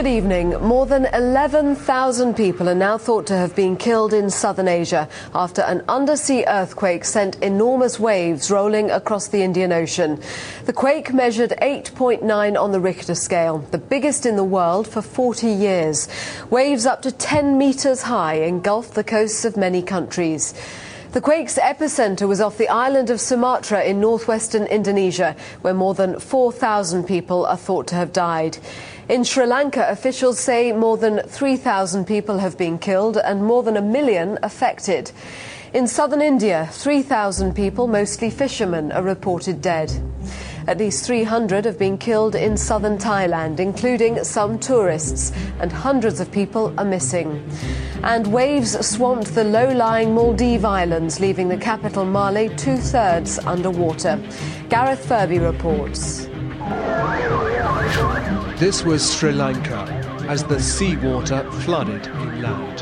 Good evening. More than 11,000 people are now thought to have been killed in southern Asia after an undersea earthquake sent enormous waves rolling across the Indian Ocean. The quake measured 8.9 on the Richter scale, the biggest in the world for 40 years. Waves up to 10 meters high engulfed the coasts of many countries. The quake's epicenter was off the island of Sumatra in northwestern Indonesia, where more than 4,000 people are thought to have died. In Sri Lanka, officials say more than 3,000 people have been killed and more than a million affected. In southern India, 3,000 people, mostly fishermen, are reported dead. At least 300 have been killed in southern Thailand, including some tourists, and hundreds of people are missing. And waves swamped the low lying Maldive Islands, leaving the capital Male two thirds underwater. Gareth Furby reports. This was Sri Lanka as the seawater flooded inland.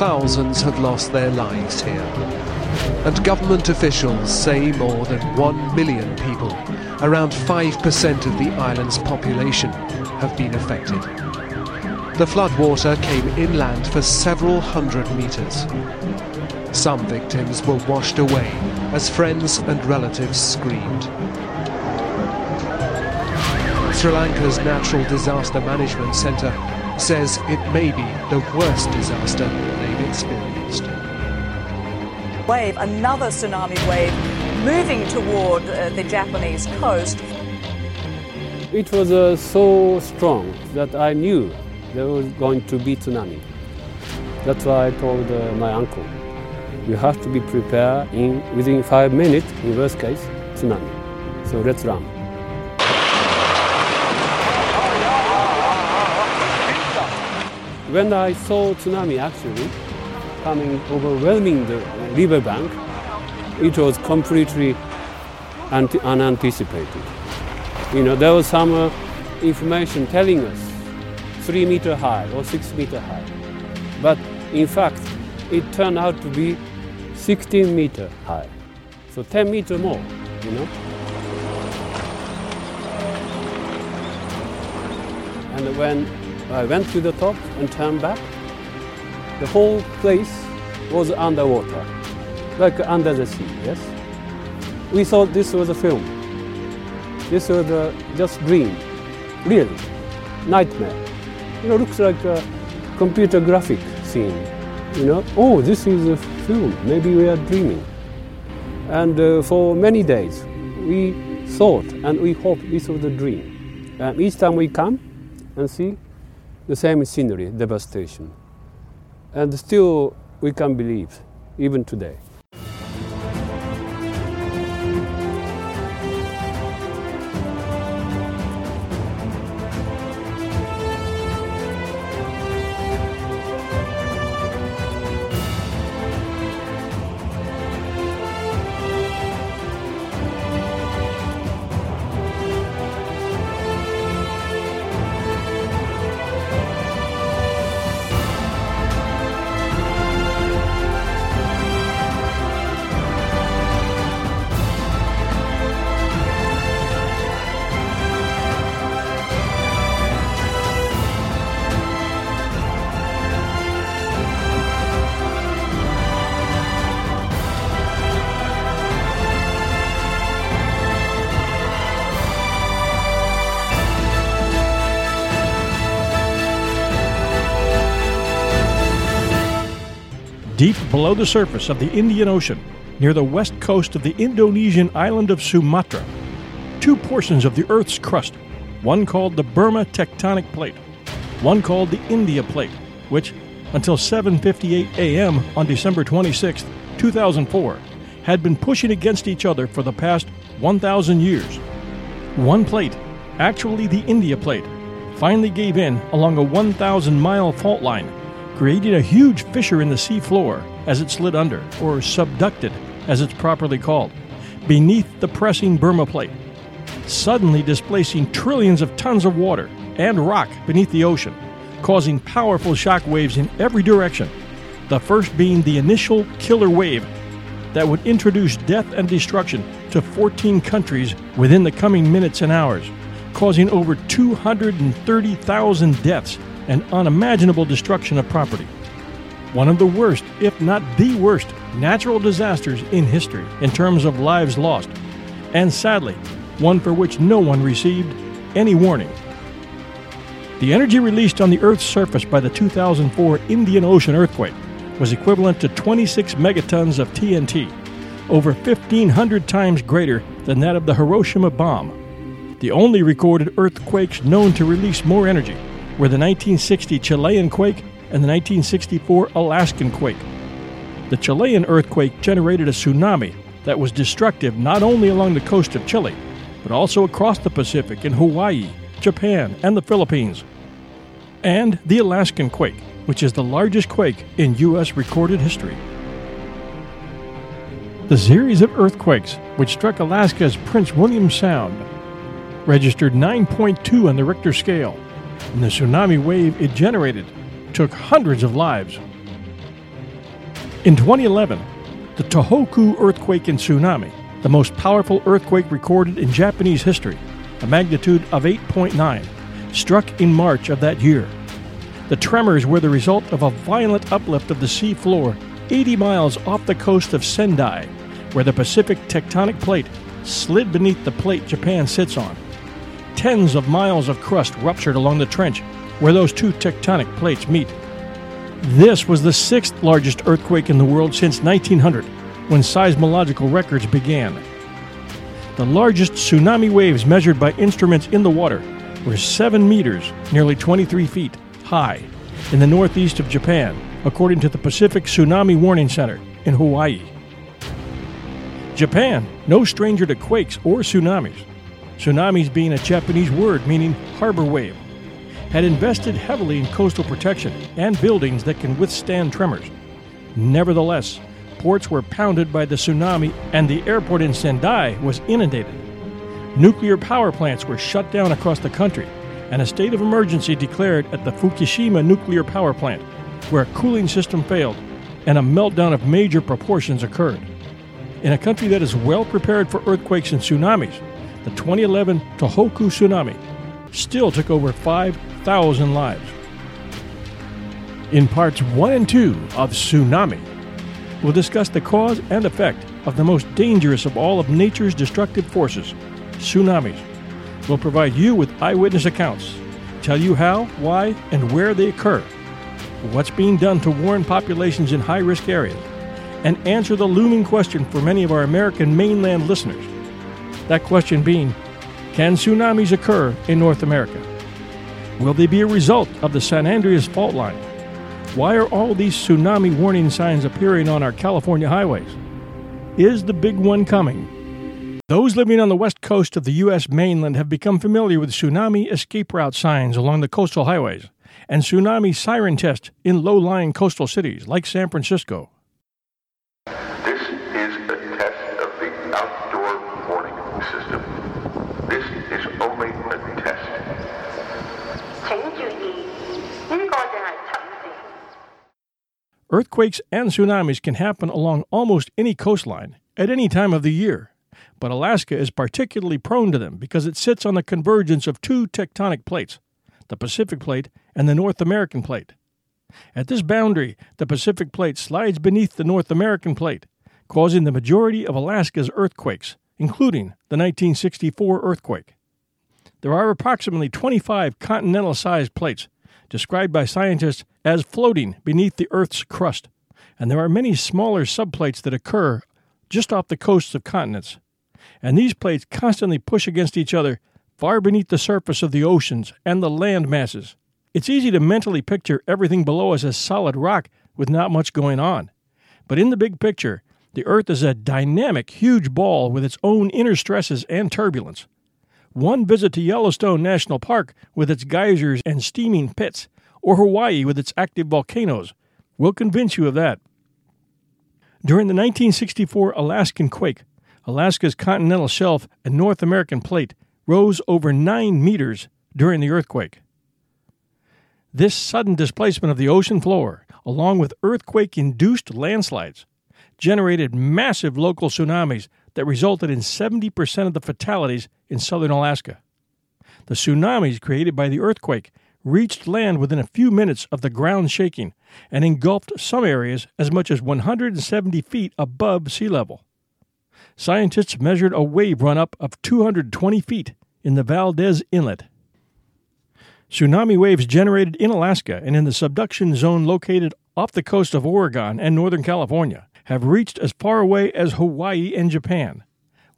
Thousands have lost their lives here. And government officials say more than one million people, around 5% of the island's population, have been affected. The floodwater came inland for several hundred metres. Some victims were washed away as friends and relatives screamed. Sri Lanka's Natural Disaster Management Centre says it may be the worst disaster they've experienced. Wave, another tsunami wave moving toward uh, the Japanese coast. It was uh, so strong that I knew there was going to be tsunami. That's why I told uh, my uncle, you have to be prepared in within five minutes, in worst case, tsunami. So let's run. When I saw tsunami actually coming, overwhelming the riverbank, it was completely anti- unanticipated. You know, there was some uh, information telling us three meter high or six meter high, but in fact, it turned out to be 16 meter high, so 10 meter more. You know. And when I went to the top and turned back. The whole place was underwater, like under the sea, yes? We thought this was a film. This was a just a dream, really, nightmare. You know, looks like a computer graphic scene. You know, oh, this is a film, maybe we are dreaming. And uh, for many days, we thought and we hoped this was a dream. And each time we come and see, the same scenery, devastation. And still, we can't believe, even today. Deep below the surface of the Indian Ocean, near the west coast of the Indonesian island of Sumatra, two portions of the Earth's crust, one called the Burma Tectonic Plate, one called the India Plate, which, until 7:58 a.m. on December 26, 2004, had been pushing against each other for the past 1,000 years. One plate, actually the India Plate, finally gave in along a 1,000 mile fault line creating a huge fissure in the sea floor as it slid under, or subducted as it's properly called, beneath the pressing Burma plate, suddenly displacing trillions of tons of water and rock beneath the ocean, causing powerful shock waves in every direction. The first being the initial killer wave that would introduce death and destruction to 14 countries within the coming minutes and hours, causing over 230,000 deaths and unimaginable destruction of property. One of the worst, if not the worst, natural disasters in history in terms of lives lost, and sadly, one for which no one received any warning. The energy released on the Earth's surface by the 2004 Indian Ocean earthquake was equivalent to 26 megatons of TNT, over 1,500 times greater than that of the Hiroshima bomb. The only recorded earthquakes known to release more energy were the 1960 Chilean quake and the 1964 Alaskan quake. The Chilean earthquake generated a tsunami that was destructive not only along the coast of Chile, but also across the Pacific in Hawaii, Japan, and the Philippines. And the Alaskan quake, which is the largest quake in U.S. recorded history. The series of earthquakes, which struck Alaska's Prince William Sound, registered 9.2 on the Richter scale, and the tsunami wave it generated took hundreds of lives. In 2011, the Tohoku earthquake and tsunami, the most powerful earthquake recorded in Japanese history, a magnitude of 8.9, struck in March of that year. The tremors were the result of a violent uplift of the sea floor 80 miles off the coast of Sendai, where the Pacific tectonic plate slid beneath the plate Japan sits on. Tens of miles of crust ruptured along the trench where those two tectonic plates meet. This was the sixth largest earthquake in the world since 1900, when seismological records began. The largest tsunami waves measured by instruments in the water were 7 meters, nearly 23 feet, high in the northeast of Japan, according to the Pacific Tsunami Warning Center in Hawaii. Japan, no stranger to quakes or tsunamis, tsunamis being a Japanese word meaning harbor wave, had invested heavily in coastal protection and buildings that can withstand tremors. Nevertheless, ports were pounded by the tsunami and the airport in Sendai was inundated. Nuclear power plants were shut down across the country, and a state of emergency declared at the Fukushima nuclear power plant, where a cooling system failed and a meltdown of major proportions occurred. In a country that is well prepared for earthquakes and tsunamis, the 2011 Tohoku tsunami still took over 5,000 lives. In parts 1 and 2 of Tsunami, we'll discuss the cause and effect of the most dangerous of all of nature's destructive forces, tsunamis. We'll provide you with eyewitness accounts, tell you how, why, and where they occur, what's being done to warn populations in high risk areas, and answer the looming question for many of our American mainland listeners. That question being Can tsunamis occur in North America? Will they be a result of the San Andreas fault line? Why are all these tsunami warning signs appearing on our California highways? Is the big one coming? Those living on the west coast of the U.S. mainland have become familiar with tsunami escape route signs along the coastal highways and tsunami siren tests in low lying coastal cities like San Francisco. Earthquakes and tsunamis can happen along almost any coastline at any time of the year, but Alaska is particularly prone to them because it sits on the convergence of two tectonic plates, the Pacific Plate and the North American Plate. At this boundary, the Pacific Plate slides beneath the North American Plate, causing the majority of Alaska's earthquakes, including the 1964 earthquake. There are approximately 25 continental sized plates, described by scientists as floating beneath the Earth's crust, and there are many smaller subplates that occur just off the coasts of continents. And these plates constantly push against each other far beneath the surface of the oceans and the land masses. It's easy to mentally picture everything below us as solid rock with not much going on. But in the big picture, the Earth is a dynamic, huge ball with its own inner stresses and turbulence. One visit to Yellowstone National Park with its geysers and steaming pits, or Hawaii with its active volcanoes, will convince you of that. During the 1964 Alaskan quake, Alaska's continental shelf and North American plate rose over 9 meters during the earthquake. This sudden displacement of the ocean floor, along with earthquake induced landslides, generated massive local tsunamis that resulted in 70% of the fatalities in southern Alaska. The tsunamis created by the earthquake reached land within a few minutes of the ground shaking and engulfed some areas as much as 170 feet above sea level. Scientists measured a wave run up of 220 feet in the Valdez Inlet. Tsunami waves generated in Alaska and in the subduction zone located off the coast of Oregon and Northern California have reached as far away as Hawaii and Japan.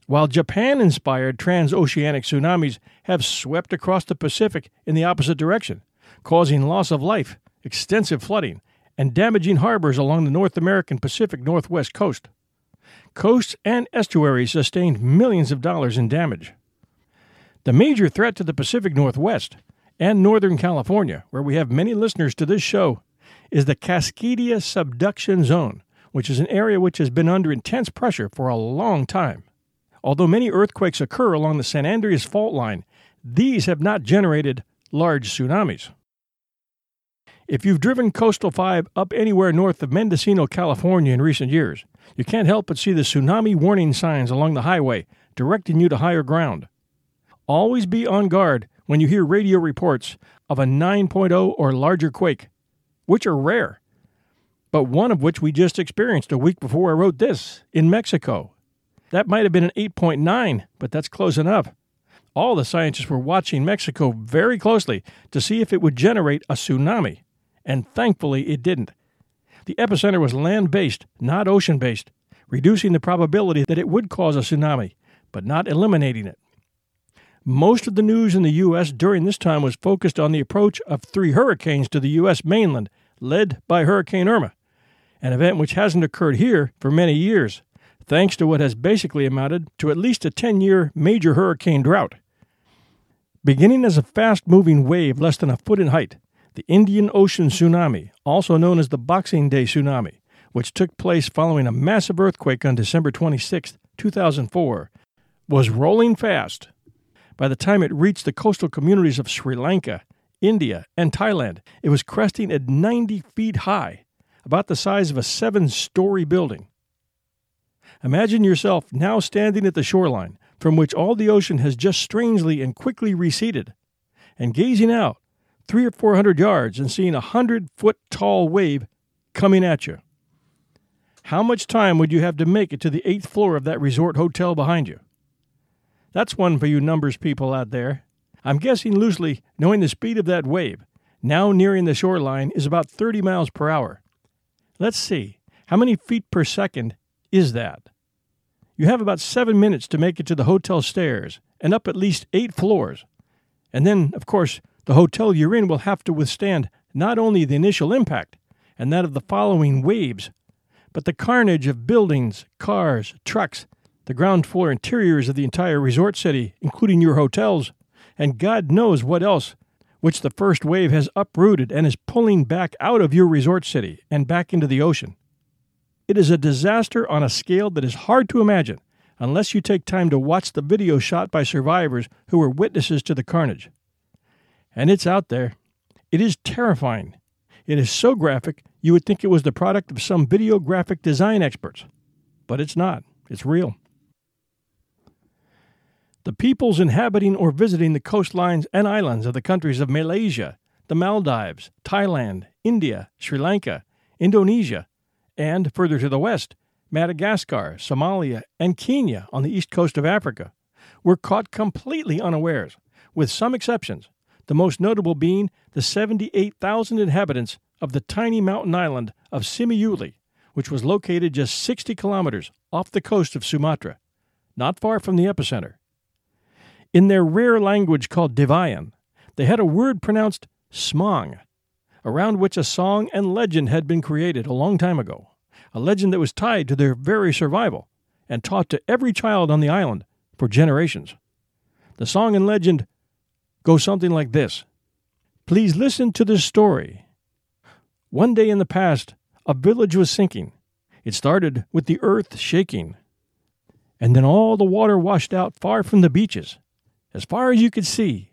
While Japan inspired transoceanic tsunamis have swept across the Pacific in the opposite direction, causing loss of life, extensive flooding, and damaging harbors along the North American Pacific Northwest coast. Coasts and estuaries sustained millions of dollars in damage. The major threat to the Pacific Northwest and Northern California, where we have many listeners to this show, is the Cascadia subduction zone, which is an area which has been under intense pressure for a long time. Although many earthquakes occur along the San Andreas fault line, these have not generated large tsunamis. If you've driven Coastal 5 up anywhere north of Mendocino, California in recent years, you can't help but see the tsunami warning signs along the highway directing you to higher ground. Always be on guard when you hear radio reports of a 9.0 or larger quake, which are rare, but one of which we just experienced a week before I wrote this in Mexico. That might have been an 8.9, but that's close enough. All the scientists were watching Mexico very closely to see if it would generate a tsunami, and thankfully it didn't. The epicenter was land based, not ocean based, reducing the probability that it would cause a tsunami, but not eliminating it. Most of the news in the U.S. during this time was focused on the approach of three hurricanes to the U.S. mainland, led by Hurricane Irma, an event which hasn't occurred here for many years, thanks to what has basically amounted to at least a 10 year major hurricane drought. Beginning as a fast moving wave less than a foot in height, the Indian Ocean tsunami, also known as the Boxing Day tsunami, which took place following a massive earthquake on December 26, 2004, was rolling fast by the time it reached the coastal communities of Sri Lanka, India, and Thailand, it was cresting at 90 feet high, about the size of a seven story building. Imagine yourself now standing at the shoreline, from which all the ocean has just strangely and quickly receded, and gazing out three or four hundred yards and seeing a hundred foot tall wave coming at you. How much time would you have to make it to the eighth floor of that resort hotel behind you? That's one for you numbers people out there. I'm guessing loosely, knowing the speed of that wave, now nearing the shoreline, is about 30 miles per hour. Let's see, how many feet per second is that? You have about seven minutes to make it to the hotel stairs and up at least eight floors. And then, of course, the hotel you're in will have to withstand not only the initial impact and that of the following waves, but the carnage of buildings, cars, trucks, the ground floor interiors of the entire resort city, including your hotels, and God knows what else, which the first wave has uprooted and is pulling back out of your resort city and back into the ocean. It is a disaster on a scale that is hard to imagine unless you take time to watch the video shot by survivors who were witnesses to the carnage. And it's out there. It is terrifying. It is so graphic you would think it was the product of some video graphic design experts. But it's not. It's real. The peoples inhabiting or visiting the coastlines and islands of the countries of Malaysia, the Maldives, Thailand, India, Sri Lanka, Indonesia, and further to the west, Madagascar, Somalia, and Kenya on the east coast of Africa, were caught completely unawares, with some exceptions, the most notable being the 78,000 inhabitants of the tiny mountain island of Simeulue, which was located just 60 kilometers off the coast of Sumatra, not far from the epicenter. In their rare language called Devayan, they had a word pronounced smong, around which a song and legend had been created a long time ago, a legend that was tied to their very survival and taught to every child on the island for generations. The song and legend go something like this Please listen to this story. One day in the past, a village was sinking. It started with the earth shaking. And then all the water washed out far from the beaches as far as you could see.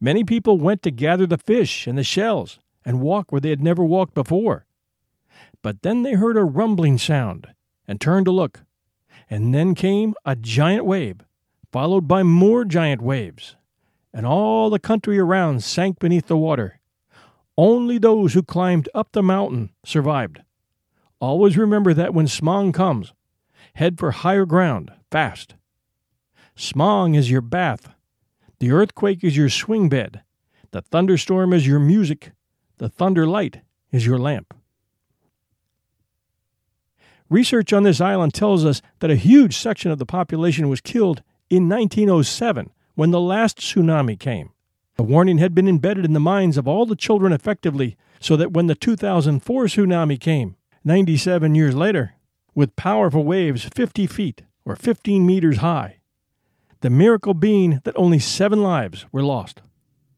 Many people went to gather the fish and the shells and walk where they had never walked before. But then they heard a rumbling sound and turned to look. And then came a giant wave, followed by more giant waves. and all the country around sank beneath the water. Only those who climbed up the mountain survived. Always remember that when Smong comes, head for higher ground fast. Smong is your bath. The earthquake is your swing bed. The thunderstorm is your music. The thunder light is your lamp. Research on this island tells us that a huge section of the population was killed in 1907 when the last tsunami came. The warning had been embedded in the minds of all the children effectively so that when the 2004 tsunami came, 97 years later, with powerful waves 50 feet or 15 meters high, the miracle being that only seven lives were lost.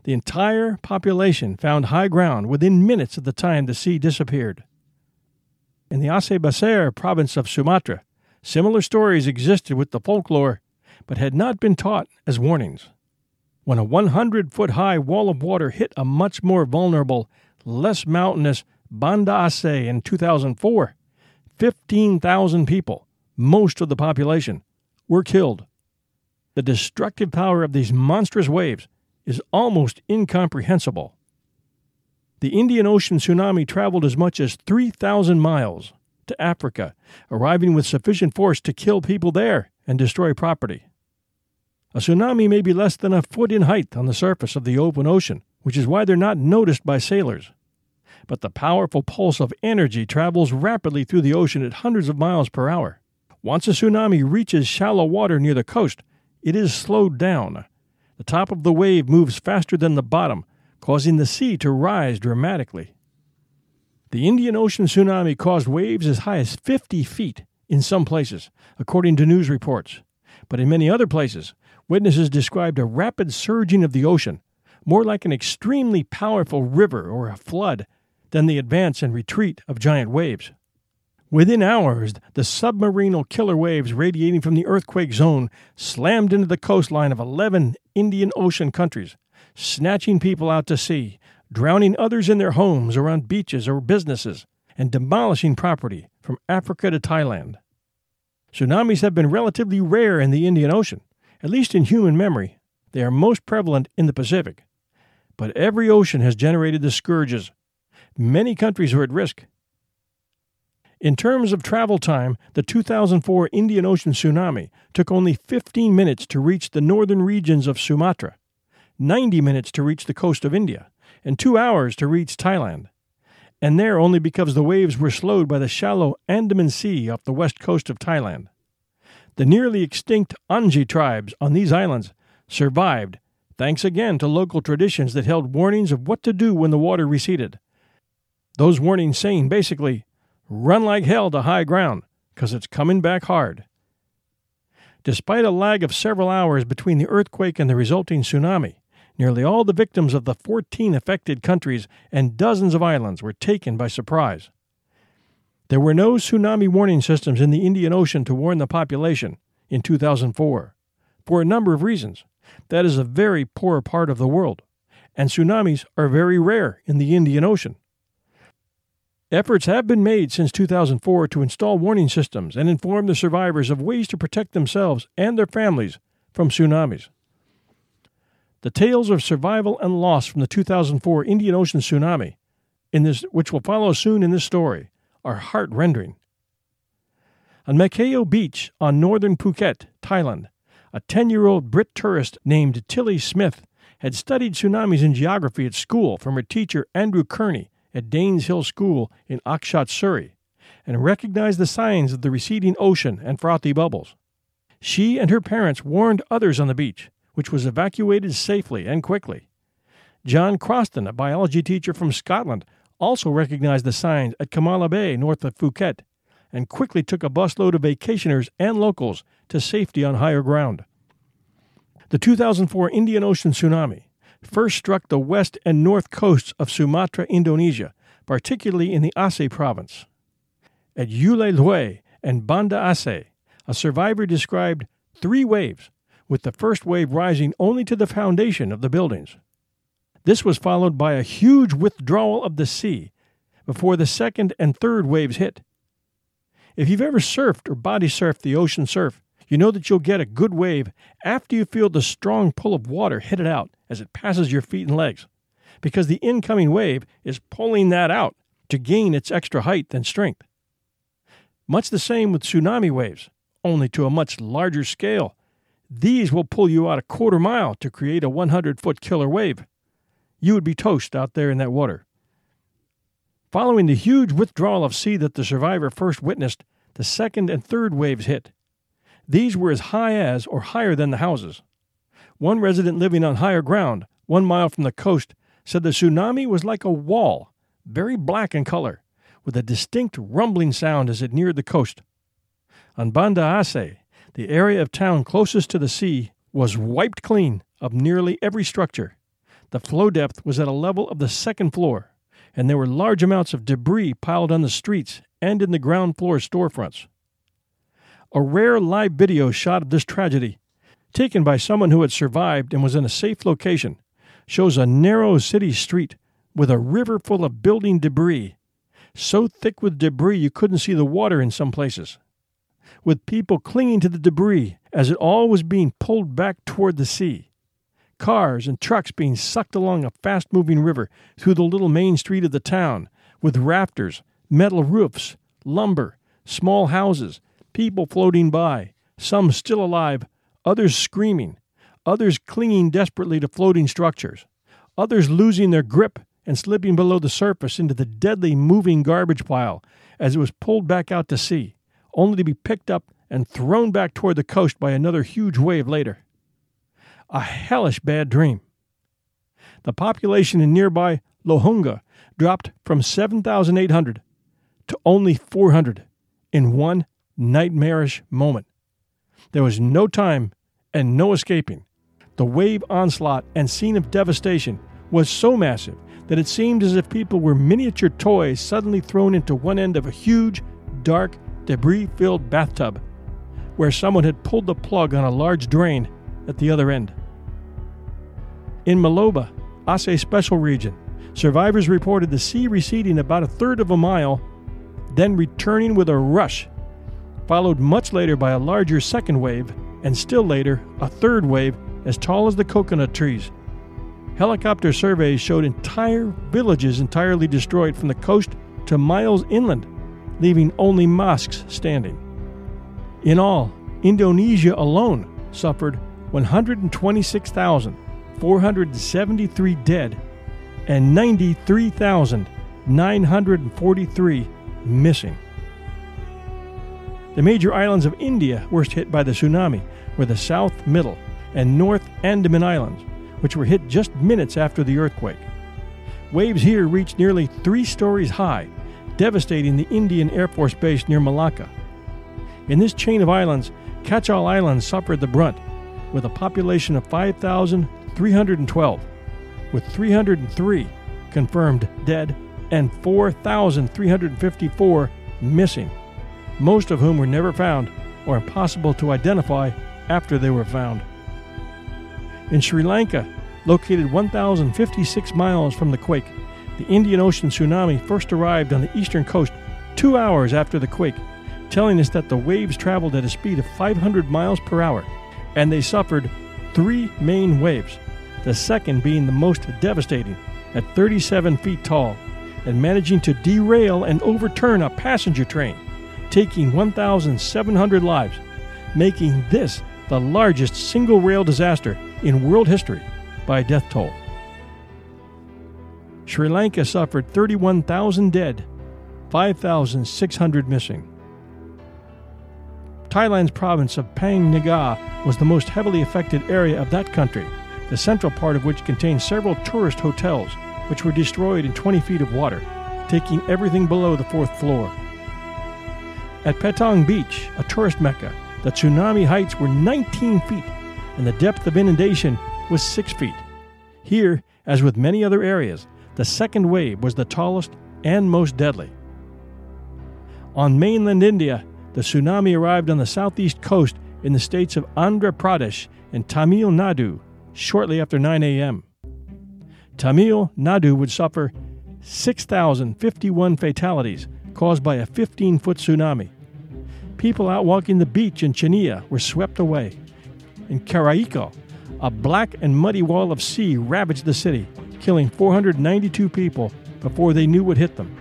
The entire population found high ground within minutes of the time the sea disappeared. In the Aceh Besar province of Sumatra, similar stories existed with the folklore, but had not been taught as warnings. When a 100 foot high wall of water hit a much more vulnerable, less mountainous Banda Aceh in 2004, 15,000 people, most of the population, were killed. The destructive power of these monstrous waves is almost incomprehensible. The Indian Ocean tsunami traveled as much as 3,000 miles to Africa, arriving with sufficient force to kill people there and destroy property. A tsunami may be less than a foot in height on the surface of the open ocean, which is why they're not noticed by sailors. But the powerful pulse of energy travels rapidly through the ocean at hundreds of miles per hour. Once a tsunami reaches shallow water near the coast, it is slowed down. The top of the wave moves faster than the bottom, causing the sea to rise dramatically. The Indian Ocean tsunami caused waves as high as 50 feet in some places, according to news reports. But in many other places, witnesses described a rapid surging of the ocean, more like an extremely powerful river or a flood than the advance and retreat of giant waves. Within hours, the submarinal killer waves radiating from the earthquake zone slammed into the coastline of 11 Indian Ocean countries, snatching people out to sea, drowning others in their homes or on beaches or businesses, and demolishing property from Africa to Thailand. Tsunamis have been relatively rare in the Indian Ocean, at least in human memory. They are most prevalent in the Pacific. But every ocean has generated the scourges. Many countries are at risk. In terms of travel time, the 2004 Indian Ocean tsunami took only 15 minutes to reach the northern regions of Sumatra 90 minutes to reach the coast of India, and two hours to reach Thailand. And there only because the waves were slowed by the shallow Andaman Sea off the west coast of Thailand. The nearly extinct Onge tribes on these islands survived thanks again to local traditions that held warnings of what to do when the water receded. Those warnings saying basically, run like hell to high ground, because it's coming back hard. Despite a lag of several hours between the earthquake and the resulting tsunami, Nearly all the victims of the 14 affected countries and dozens of islands were taken by surprise. There were no tsunami warning systems in the Indian Ocean to warn the population in 2004 for a number of reasons. That is a very poor part of the world, and tsunamis are very rare in the Indian Ocean. Efforts have been made since 2004 to install warning systems and inform the survivors of ways to protect themselves and their families from tsunamis. The tales of survival and loss from the 2004 Indian Ocean tsunami, in this, which will follow soon in this story, are heart rending. On Mai Khao Beach on northern Phuket, Thailand, a 10 year old Brit tourist named Tilly Smith had studied tsunamis in geography at school from her teacher Andrew Kearney at Danes Hill School in Oxshott, Surrey, and recognized the signs of the receding ocean and frothy bubbles. She and her parents warned others on the beach which was evacuated safely and quickly. John Chroston, a biology teacher from Scotland, also recognized the signs at Kamala Bay north of Phuket and quickly took a busload of vacationers and locals to safety on higher ground. The 2004 Indian Ocean tsunami first struck the west and north coasts of Sumatra, Indonesia, particularly in the Aceh province. At Ulee Lheue and Banda Aceh, a survivor described three waves with the first wave rising only to the foundation of the buildings. This was followed by a huge withdrawal of the sea before the second and third waves hit. If you've ever surfed or body surfed the ocean surf, you know that you'll get a good wave after you feel the strong pull of water hit it out as it passes your feet and legs, because the incoming wave is pulling that out to gain its extra height and strength. Much the same with tsunami waves, only to a much larger scale. These will pull you out a quarter mile to create a 100 foot killer wave. You would be toast out there in that water. Following the huge withdrawal of sea that the survivor first witnessed, the second and third waves hit. These were as high as or higher than the houses. One resident living on higher ground, one mile from the coast, said the tsunami was like a wall, very black in color, with a distinct rumbling sound as it neared the coast. On Banda Aceh, the area of town closest to the sea was wiped clean of nearly every structure. The flow depth was at a level of the second floor, and there were large amounts of debris piled on the streets and in the ground floor storefronts. A rare live video shot of this tragedy, taken by someone who had survived and was in a safe location, shows a narrow city street with a river full of building debris, so thick with debris you couldn't see the water in some places, with people clinging to the debris as it all was being pulled back toward the sea. Cars and trucks being sucked along a fast moving river through the little main street of the town, with rafters, metal roofs, lumber, small houses, people floating by, some still alive, others screaming, others clinging desperately to floating structures, others losing their grip and slipping below the surface into the deadly moving garbage pile as it was pulled back out to sea, only to be picked up and thrown back toward the coast by another huge wave later. A hellish bad dream. The population in nearby Lhoknga dropped from 7,800 to only 400 in one nightmarish moment. There was no time and no escaping. The wave onslaught and scene of devastation was so massive that it seemed as if people were miniature toys suddenly thrown into one end of a huge, dark, debris filled bathtub, where someone had pulled the plug on a large drain at the other end. In Meulaboh, Aceh Special Region, survivors reported the sea receding about a third of a mile, then returning with a rush, followed much later by a larger second wave, and still later, a third wave as tall as the coconut trees. Helicopter surveys showed entire villages entirely destroyed from the coast to miles inland, leaving only mosques standing. In all, Indonesia alone suffered 126,473 dead and 93,943 missing. The major islands of India worst hit by the tsunami were the South, Middle, and North Andaman Islands, which were hit just minutes after the earthquake. Waves here reached nearly three stories high, devastating the Indian Air Force Base near Malacca. In this chain of islands, Katchal Island suffered the brunt, with a population of 5,312, with 303 confirmed dead and 4,354 missing, most of whom were never found or impossible to identify after they were found. In Sri Lanka, located 1,056 miles from the quake, the Indian Ocean tsunami first arrived on the eastern coast two hours after the quake, telling us that the waves traveled at a speed of 500 miles per hour, and they suffered three main waves, the second being the most devastating, at 37 feet tall, and managing to derail and overturn a passenger train, taking 1,700 lives, making this the largest single rail disaster in world history by death toll. Sri Lanka suffered 31,000 dead, 5,600 missing. Thailand's province of Phang Nga was the most heavily affected area of that country, the central part of which contained several tourist hotels, which were destroyed in 20 feet of water, taking everything below the fourth floor. At Patong Beach, a tourist mecca, the tsunami heights were 19 feet and the depth of inundation was 6 feet. Here, as with many other areas, the second wave was the tallest and most deadly. On mainland India, the tsunami arrived on the southeast coast in the states of Andhra Pradesh and Tamil Nadu shortly after 9 a.m. Tamil Nadu would suffer 6,051 fatalities caused by a 15 foot tsunami. People out walking the beach in Chennai were swept away. In Karaikal, a black and muddy wall of sea ravaged the city, killing 492 people before they knew what hit them.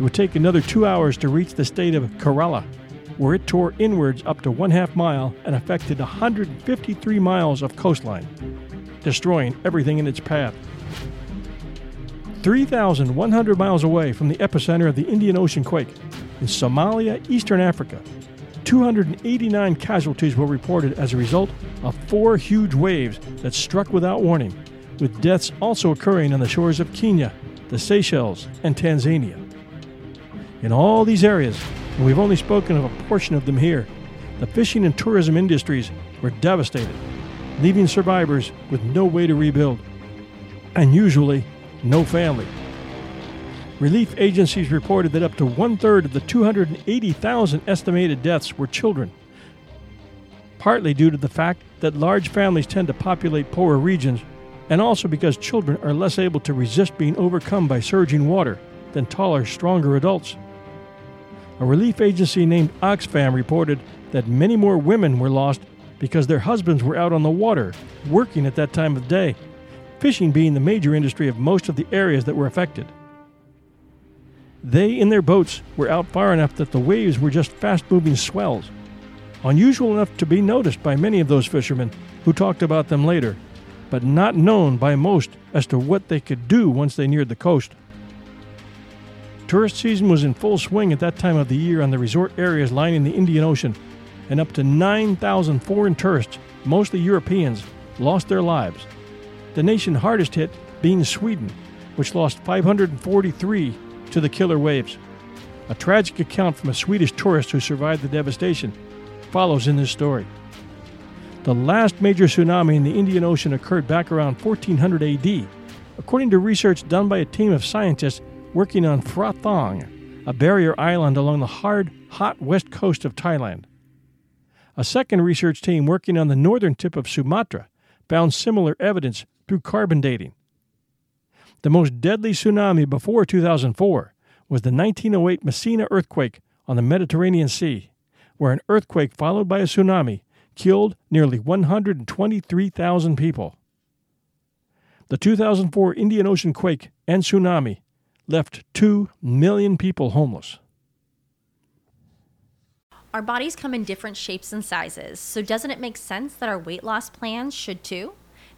It would take another two hours to reach the state of Kerala, where it tore inwards up to one half mile and affected 153 miles of coastline, destroying everything in its path. 3,100 miles away from the epicenter of the Indian Ocean quake, in Somalia, Eastern Africa, 289 casualties were reported as a result of four huge waves that struck without warning, with deaths also occurring on the shores of Kenya, the Seychelles, and Tanzania. In all these areas, and we've only spoken of a portion of them here, the fishing and tourism industries were devastated, leaving survivors with no way to rebuild, and usually no family. Relief agencies reported that up to one third of the 280,000 estimated deaths were children, partly due to the fact that large families tend to populate poorer regions, and also because children are less able to resist being overcome by surging water than taller, stronger adults. A relief agency named Oxfam reported that many more women were lost because their husbands were out on the water, working at that time of day, fishing being the major industry of most of the areas that were affected. They, in their boats, were out far enough that the waves were just fast moving swells, unusual enough to be noticed by many of those fishermen who talked about them later, but not known by most as to what they could do once they neared the coast. Tourist season was in full swing at that time of the year on the resort areas lining the Indian Ocean, and up to 9,000 foreign tourists, mostly Europeans, lost their lives. The nation hardest hit being Sweden, which lost 543 to the killer waves. A tragic account from a Swedish tourist who survived the devastation follows in this story. The last major tsunami in the Indian Ocean occurred back around 1400 AD, according to research done by a team of scientists working on Phra Thong, a barrier island along the hard, hot west coast of Thailand. A second research team working on the northern tip of Sumatra found similar evidence through carbon dating. The most deadly tsunami before 2004 was the 1908 Messina earthquake on the Mediterranean Sea, where an earthquake followed by a tsunami killed nearly 123,000 people. The 2004 Indian Ocean quake and tsunami left 2 million people homeless. Our bodies come in different shapes and sizes, so doesn't it make sense that our weight loss plans should too?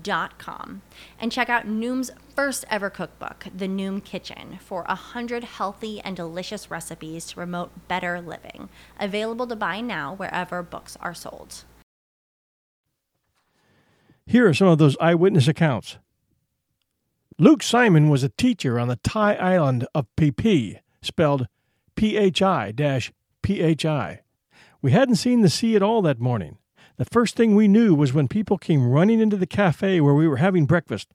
Dot com and check out Noom's first ever cookbook, The Noom Kitchen, for a hundred healthy and delicious recipes to promote better living. Available to buy now wherever books are sold. Here are some of those eyewitness accounts. Luke Simon was a teacher on the Thai island of Phi Phi, spelled P H I P H I. We hadn't seen the sea at all that morning. The first thing we knew was when people came running into the cafe where we were having breakfast,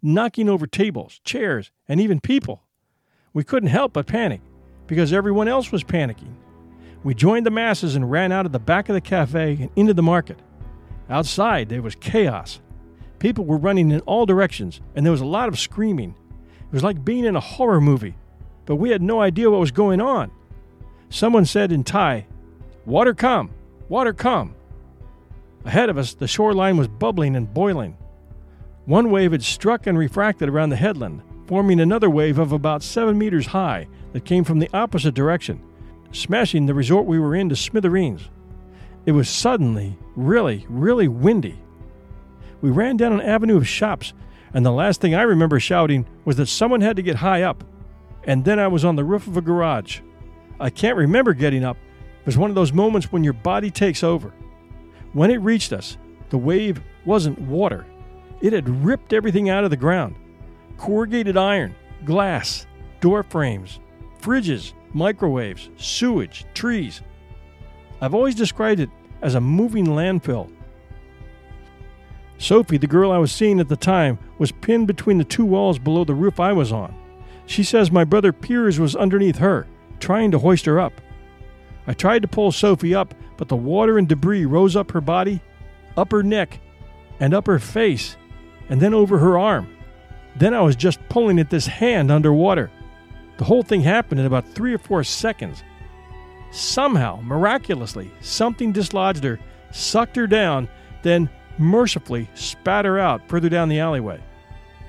knocking over tables, chairs, and even people. We couldn't help but panic because everyone else was panicking. We joined the masses and ran out of the back of the cafe and into the market. Outside, there was chaos. People were running in all directions, and there was a lot of screaming. It was like being in a horror movie, but we had no idea what was going on. Someone said in Thai, Water come! Water come! Ahead of us, the shoreline was bubbling and boiling. One wave had struck and refracted around the headland, forming another wave of about seven meters high that came from the opposite direction, smashing the resort we were in to smithereens. It was suddenly really, really windy. We ran down an avenue of shops, and the last thing I remember shouting was that someone had to get high up. And then I was on the roof of a garage. I can't remember getting up. It was one of those moments when your body takes over. When it reached us, the wave wasn't water. It had ripped everything out of the ground corrugated iron, glass, door frames, fridges, microwaves, sewage, trees. I've always described it as a moving landfill. Sophie, the girl I was seeing at the time, was pinned between the two walls below the roof I was on. She says my brother Piers was underneath her, trying to hoist her up. I tried to pull Sophie up, but the water and debris rose up her body, up her neck, and up her face, and then over her arm. Then I was just pulling at this hand underwater. The whole thing happened in about three or four seconds. Somehow, miraculously, something dislodged her, sucked her down, then mercifully spat her out further down the alleyway.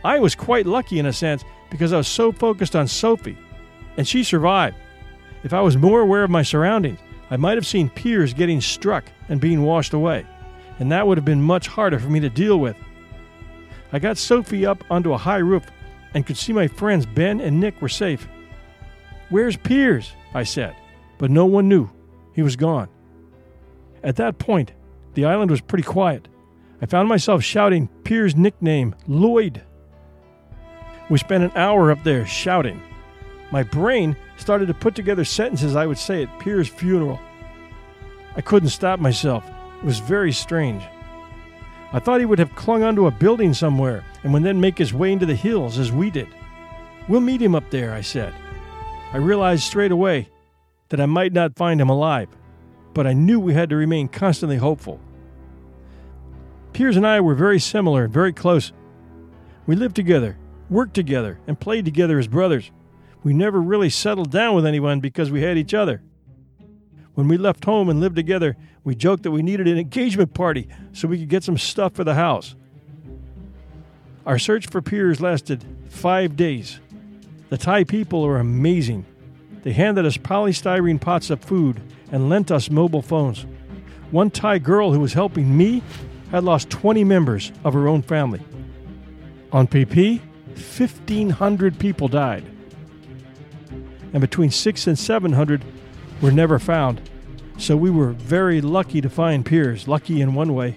I was quite lucky in a sense because I was so focused on Sophie, and she survived. If I was more aware of my surroundings, I might have seen Piers getting struck and being washed away, and that would have been much harder for me to deal with. I got Sophie up onto a high roof and could see my friends Ben and Nick were safe. Where's Piers? I said, but no one knew. He was gone. At that point, the island was pretty quiet. I found myself shouting Piers' nickname, Lloyd. We spent an hour up there shouting. My brain started to put together sentences I would say at Piers' funeral. I couldn't stop myself. It was very strange. I thought he would have clung onto a building somewhere and would then make his way into the hills as we did. We'll meet him up there, I said. I realized straight away that I might not find him alive, but I knew we had to remain constantly hopeful. Piers and I were very similar and very close. We lived together, worked together, and played together as brothers. We never really settled down with anyone because we had each other. When we left home and lived together, we joked that we needed an engagement party so we could get some stuff for the house. Our search for Piers lasted five days. The Thai people are amazing. They handed us polystyrene pots of food and lent us mobile phones. One Thai girl who was helping me had lost 20 members of her own family. On Phi Phi, 1,500 people died. And between six and 700 were never found. So we were very lucky to find Piers, lucky in one way.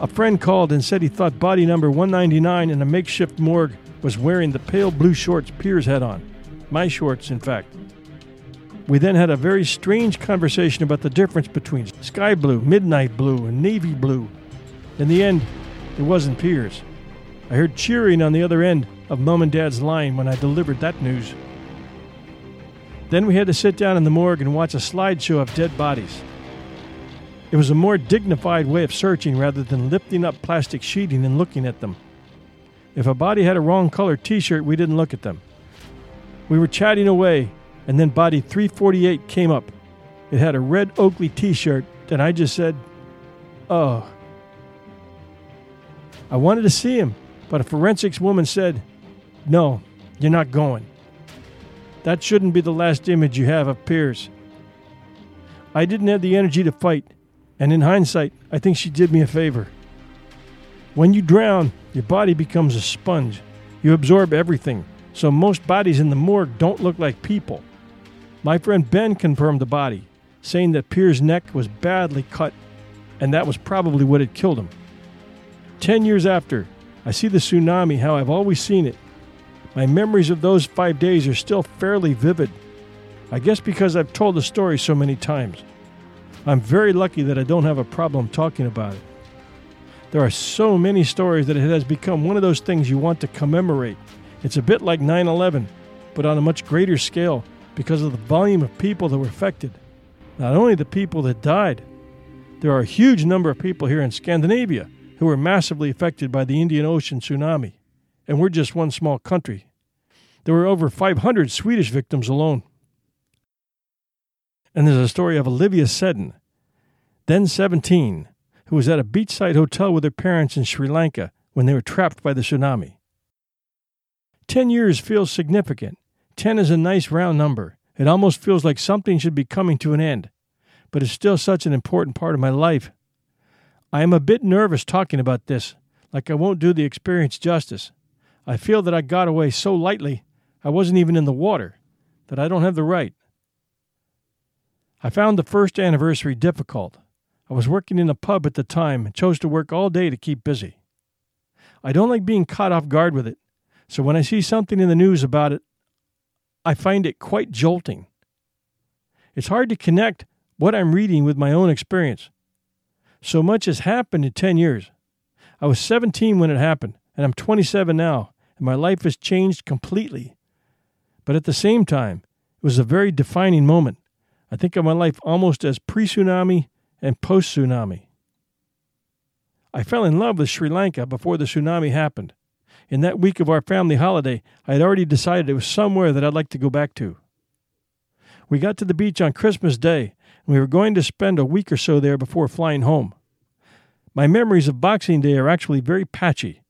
A friend called and said he thought body number 199 in a makeshift morgue was wearing the pale blue shorts Piers had on. My shorts, in fact. We then had a very strange conversation about the difference between sky blue, midnight blue, and navy blue. In the end, it wasn't Piers. I heard cheering on the other end of Mom and Dad's line when I delivered that news. Then we had to sit down in the morgue and watch a slideshow of dead bodies. It was a more dignified way of searching rather than lifting up plastic sheeting and looking at them. If a body had a wrong color t shirt, we didn't look at them. We were chatting away, and then body 348 came up. It had a red Oakley t shirt, and I just said, Oh. I wanted to see him, but a forensics woman said, No, you're not going. That shouldn't be the last image you have of Piers. I didn't have the energy to fight, and in hindsight, I think she did me a favor. When you drown, your body becomes a sponge. You absorb everything, so most bodies in the morgue don't look like people. My friend Ben confirmed the body, saying that Piers's neck was badly cut, and that was probably what had killed him. Ten years after, I see the tsunami how I've always seen it. My memories of those five days are still fairly vivid. I guess because I've told the story so many times. I'm very lucky that I don't have a problem talking about it. There are so many stories that it has become one of those things you want to commemorate. It's a bit like 9 11, but on a much greater scale because of the volume of people that were affected. Not only the people that died, there are a huge number of people here in Scandinavia who were massively affected by the Indian Ocean tsunami, and we're just one small country. There were over 500 Swedish victims alone. And there's a story of Olivia Seddon, then 17, who was at a beachside hotel with her parents in Sri Lanka when they were trapped by the tsunami. Ten years feels significant. Ten is a nice round number. It almost feels like something should be coming to an end, but it's still such an important part of my life. I am a bit nervous talking about this, like I won't do the experience justice. I feel that I got away so lightly, I wasn't even in the water, that I don't have the right. I found the first anniversary difficult. I was working in a pub at the time and chose to work all day to keep busy. I don't like being caught off guard with it, so when I see something in the news about it, I find it quite jolting. It's hard to connect what I'm reading with my own experience. So much has happened in 10 years. I was 17 when it happened, and I'm 27 now, and my life has changed completely. But at the same time, it was a very defining moment. I think of my life almost as pre tsunami and post tsunami. I fell in love with Sri Lanka before the tsunami happened. In that week of our family holiday, I had already decided it was somewhere that I'd like to go back to. We got to the beach on Christmas Day, and we were going to spend a week or so there before flying home. My memories of Boxing Day are actually very patchy.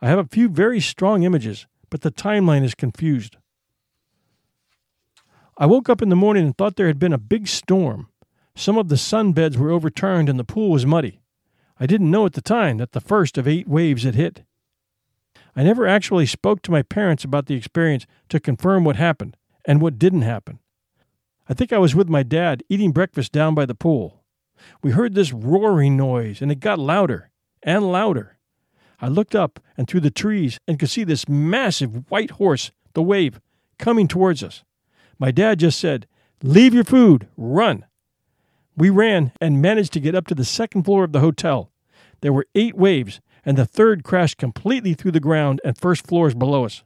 I have a few very strong images, but the timeline is confused. I woke up in the morning and thought there had been a big storm. Some of the sunbeds were overturned and the pool was muddy. I didn't know at the time that the first of eight waves had hit. I never actually spoke to my parents about the experience to confirm what happened and what didn't happen. I think I was with my dad eating breakfast down by the pool. We heard this roaring noise, and it got louder and louder. I looked up and through the trees and could see this massive white horse, the wave, coming towards us. My dad just said, Leave your food, run. We ran and managed to get up to the second floor of the hotel. There were eight waves, and the third crashed completely through the ground and first floors below us.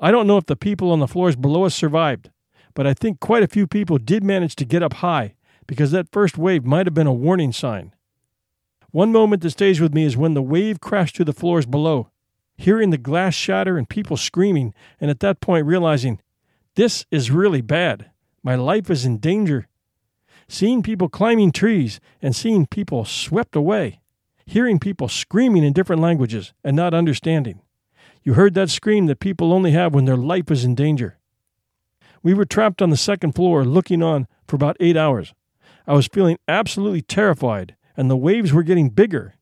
I don't know if the people on the floors below us survived, but I think quite a few people did manage to get up high because that first wave might have been a warning sign. One moment that stays with me is when the wave crashed through the floors below, hearing the glass shatter and people screaming, and at that point realizing, this is really bad. My life is in danger seeing people climbing trees and seeing people swept away, hearing people screaming in different languages and not understanding. You heard that scream that people only have when their life is in danger. We were trapped on the second floor looking on for about eight hours. I was feeling absolutely terrified, and the waves were getting bigger.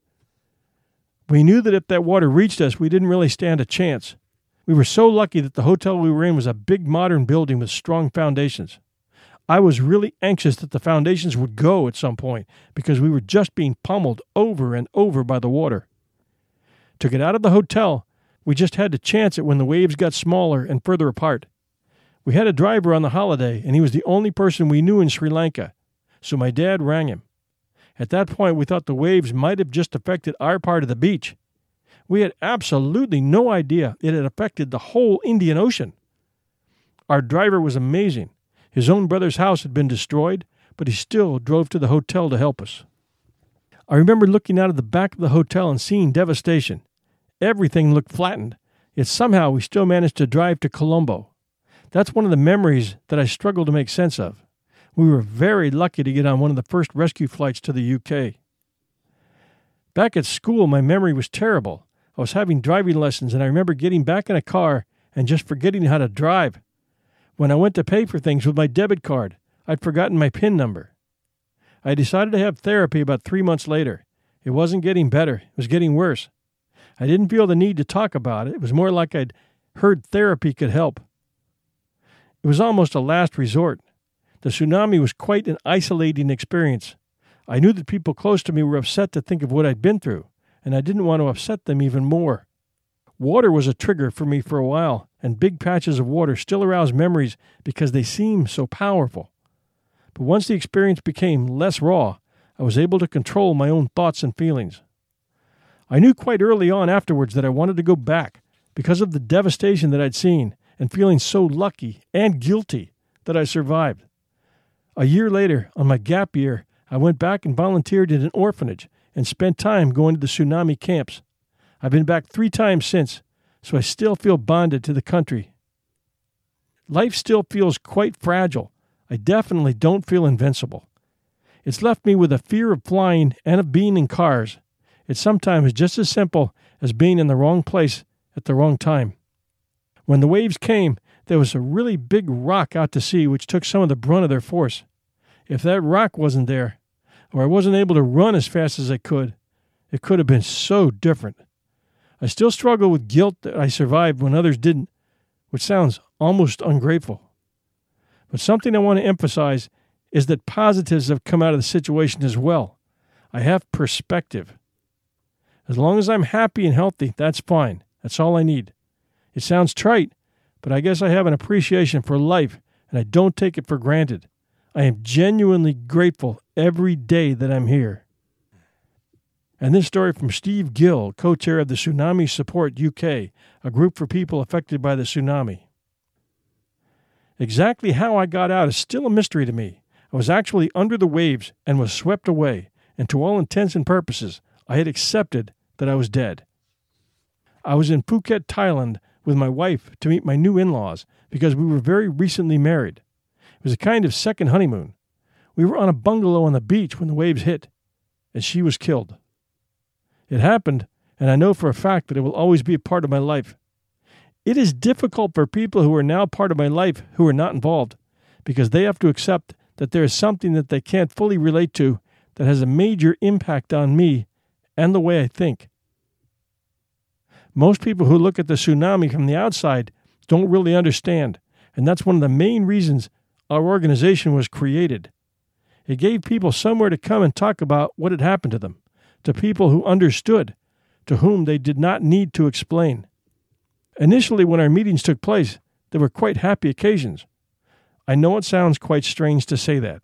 We knew that if that water reached us, we didn't really stand a chance. We were so lucky that the hotel we were in was a big modern building with strong foundations. I was really anxious that the foundations would go at some point because we were just being pummeled over and over by the water. To get out of the hotel, we just had to chance it when the waves got smaller and further apart. We had a driver on the holiday, and he was the only person we knew in Sri Lanka, so my dad rang him. At that point, we thought the waves might have just affected our part of the beach. We had absolutely no idea it had affected the whole Indian Ocean. Our driver was amazing. His own brother's house had been destroyed, but he still drove to the hotel to help us. I remember looking out of the back of the hotel and seeing devastation. Everything looked flattened, yet somehow we still managed to drive to Colombo. That's one of the memories that I struggle to make sense of. We were very lucky to get on one of the first rescue flights to the UK. Back at school, my memory was terrible. I was having driving lessons, and I remember getting back in a car and just forgetting how to drive. When I went to pay for things with my debit card, I'd forgotten my PIN number. I decided to have therapy about three months later. It wasn't getting better, it was getting worse. I didn't feel the need to talk about it. It was more like I'd heard therapy could help. It was almost a last resort. The tsunami was quite an isolating experience. I knew that people close to me were upset to think of what I'd been through, and I didn't want to upset them even more. Water was a trigger for me for a while, and big patches of water still arouse memories because they seem so powerful. But once the experience became less raw, I was able to control my own thoughts and feelings. I knew quite early on afterwards that I wanted to go back because of the devastation that I'd seen and feeling so lucky and guilty that I survived. A year later, on my gap year, I went back and volunteered at an orphanage and spent time going to the tsunami camps. I've been back three times since, so I still feel bonded to the country. Life still feels quite fragile. I definitely don't feel invincible. It's left me with a fear of flying and of being in cars. It's sometimes just as simple as being in the wrong place at the wrong time. When the waves came, there was a really big rock out to sea which took some of the brunt of their force. If that rock wasn't there, or I wasn't able to run as fast as I could, it could have been so different. I still struggle with guilt that I survived when others didn't, which sounds almost ungrateful. But something I want to emphasize is that positives have come out of the situation as well. I have perspective. As long as I'm happy and healthy, that's fine. That's all I need. It sounds trite, but I guess I have an appreciation for life and I don't take it for granted. I am genuinely grateful every day that I'm here. And this story from Steve Gill, co chair of the Tsunami Support UK, a group for people affected by the tsunami. Exactly how I got out is still a mystery to me. I was actually under the waves and was swept away, and to all intents and purposes, I had accepted that I was dead. I was in Phuket, Thailand, with my wife to meet my new in laws because we were very recently married. It was a kind of second honeymoon. We were on a bungalow on the beach when the waves hit, and she was killed. It happened, and I know for a fact that it will always be a part of my life. It is difficult for people who are now part of my life who are not involved because they have to accept that there is something that they can't fully relate to that has a major impact on me and the way I think. Most people who look at the tsunami from the outside don't really understand, and that's one of the main reasons our organization was created. It gave people somewhere to come and talk about what had happened to them, to people who understood, to whom they did not need to explain. Initially, when our meetings took place, they were quite happy occasions. I know it sounds quite strange to say that.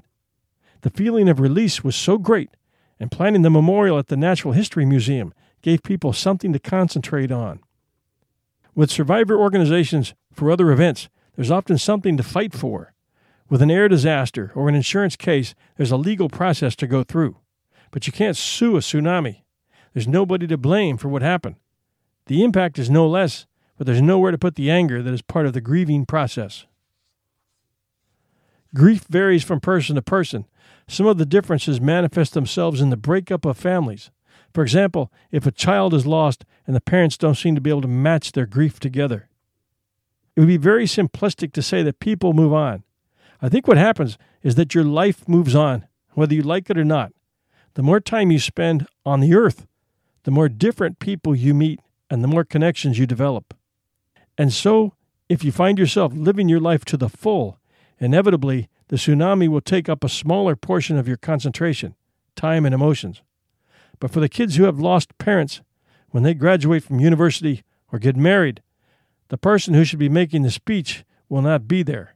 The feeling of release was so great, and planning the memorial at the Natural History Museum gave people something to concentrate on. With survivor organizations for other events, there's often something to fight for. With an air disaster or an insurance case, there's a legal process to go through. But you can't sue a tsunami. There's nobody to blame for what happened. The impact is no less, but there's nowhere to put the anger that is part of the grieving process. Grief varies from person to person. Some of the differences manifest themselves in the breakup of families. For example, if a child is lost and the parents don't seem to be able to match their grief together. It would be very simplistic to say that people move on. I think what happens is that your life moves on, whether you like it or not. The more time you spend on the earth, the more different people you meet and the more connections you develop. And so, if you find yourself living your life to the full, inevitably the tsunami will take up a smaller portion of your concentration, time, and emotions. But for the kids who have lost parents, when they graduate from university or get married, the person who should be making the speech will not be there.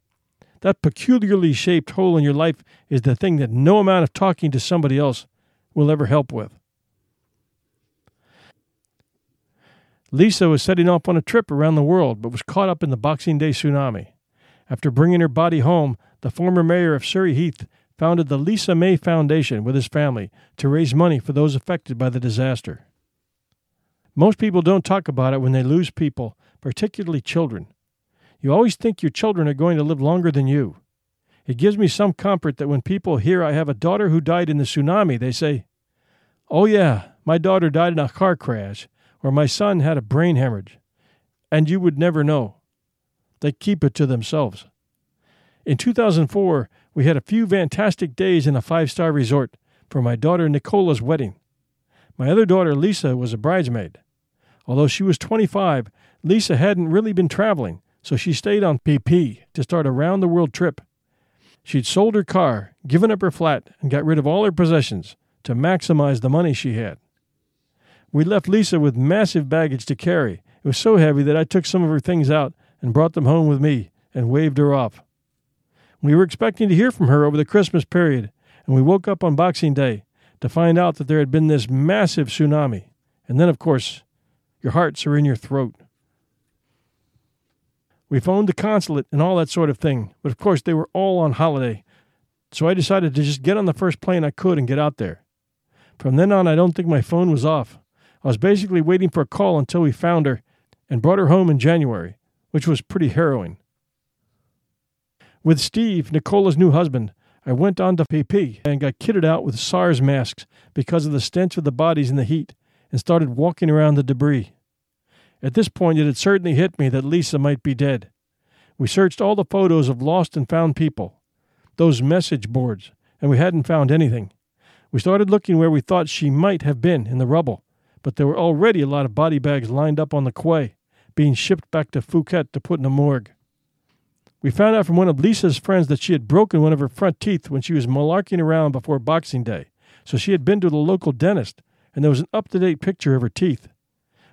That peculiarly shaped hole in your life is the thing that no amount of talking to somebody else will ever help with. Lisa was setting off on a trip around the world but was caught up in the Boxing Day tsunami. After bringing her body home, the former mayor of Surrey Heath founded the Lisa May Foundation with his family to raise money for those affected by the disaster. Most people don't talk about it when they lose people, particularly children. You always think your children are going to live longer than you. It gives me some comfort that when people hear I have a daughter who died in the tsunami, they say, Oh, yeah, my daughter died in a car crash, or my son had a brain hemorrhage. And you would never know. They keep it to themselves. In 2004, we had a few fantastic days in a five star resort for my daughter Nicola's wedding. My other daughter Lisa was a bridesmaid. Although she was 25, Lisa hadn't really been traveling, so she stayed on Phi Phi to start a round the world trip. She'd sold her car, given up her flat, and got rid of all her possessions to maximize the money she had. We left Lisa with massive baggage to carry. It was so heavy that I took some of her things out and brought them home with me and waved her off. We were expecting to hear from her over the Christmas period, and we woke up on Boxing Day to find out that there had been this massive tsunami. And then, of course, your hearts are in your throat. We phoned the consulate and all that sort of thing, but of course they were all on holiday. So I decided to just get on the first plane I could and get out there. From then on, I don't think my phone was off. I was basically waiting for a call until we found her and brought her home in January, which was pretty harrowing. With Steve, Nicola's new husband, I went on to Phi Phi and got kitted out with SARS masks because of the stench of the bodies in the heat and started walking around the debris. At this point, it had certainly hit me that Lisa might be dead. We searched all the photos of lost and found people, those message boards, and we hadn't found anything. We started looking where we thought she might have been in the rubble, but there were already a lot of body bags lined up on the quay, being shipped back to Phuket to put in a morgue. We found out from one of Lisa's friends that she had broken one of her front teeth when she was malarking around before Boxing Day, so she had been to the local dentist and there was an up to date picture of her teeth.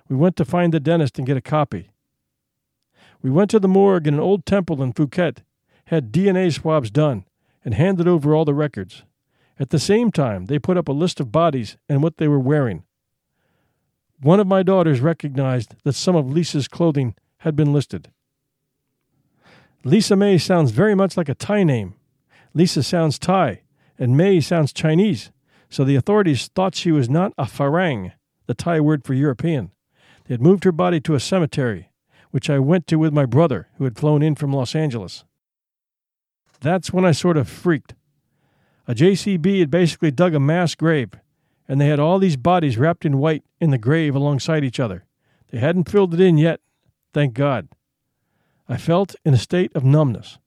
We went to find the dentist and get a copy. We went to the morgue in an old temple in Phuket, had DNA swabs done, and handed over all the records. At the same time, they put up a list of bodies and what they were wearing. One of my daughters recognized that some of Lisa's clothing had been listed. Lisa May sounds very much like a Thai name. Lisa sounds Thai, and May sounds Chinese, so the authorities thought she was not a Farang, the Thai word for European. They had moved her body to a cemetery, which I went to with my brother, who had flown in from Los Angeles. That's when I sort of freaked. A JCB had basically dug a mass grave, and they had all these bodies wrapped in white in the grave alongside each other. They hadn't filled it in yet, thank God. I felt in a state of numbness.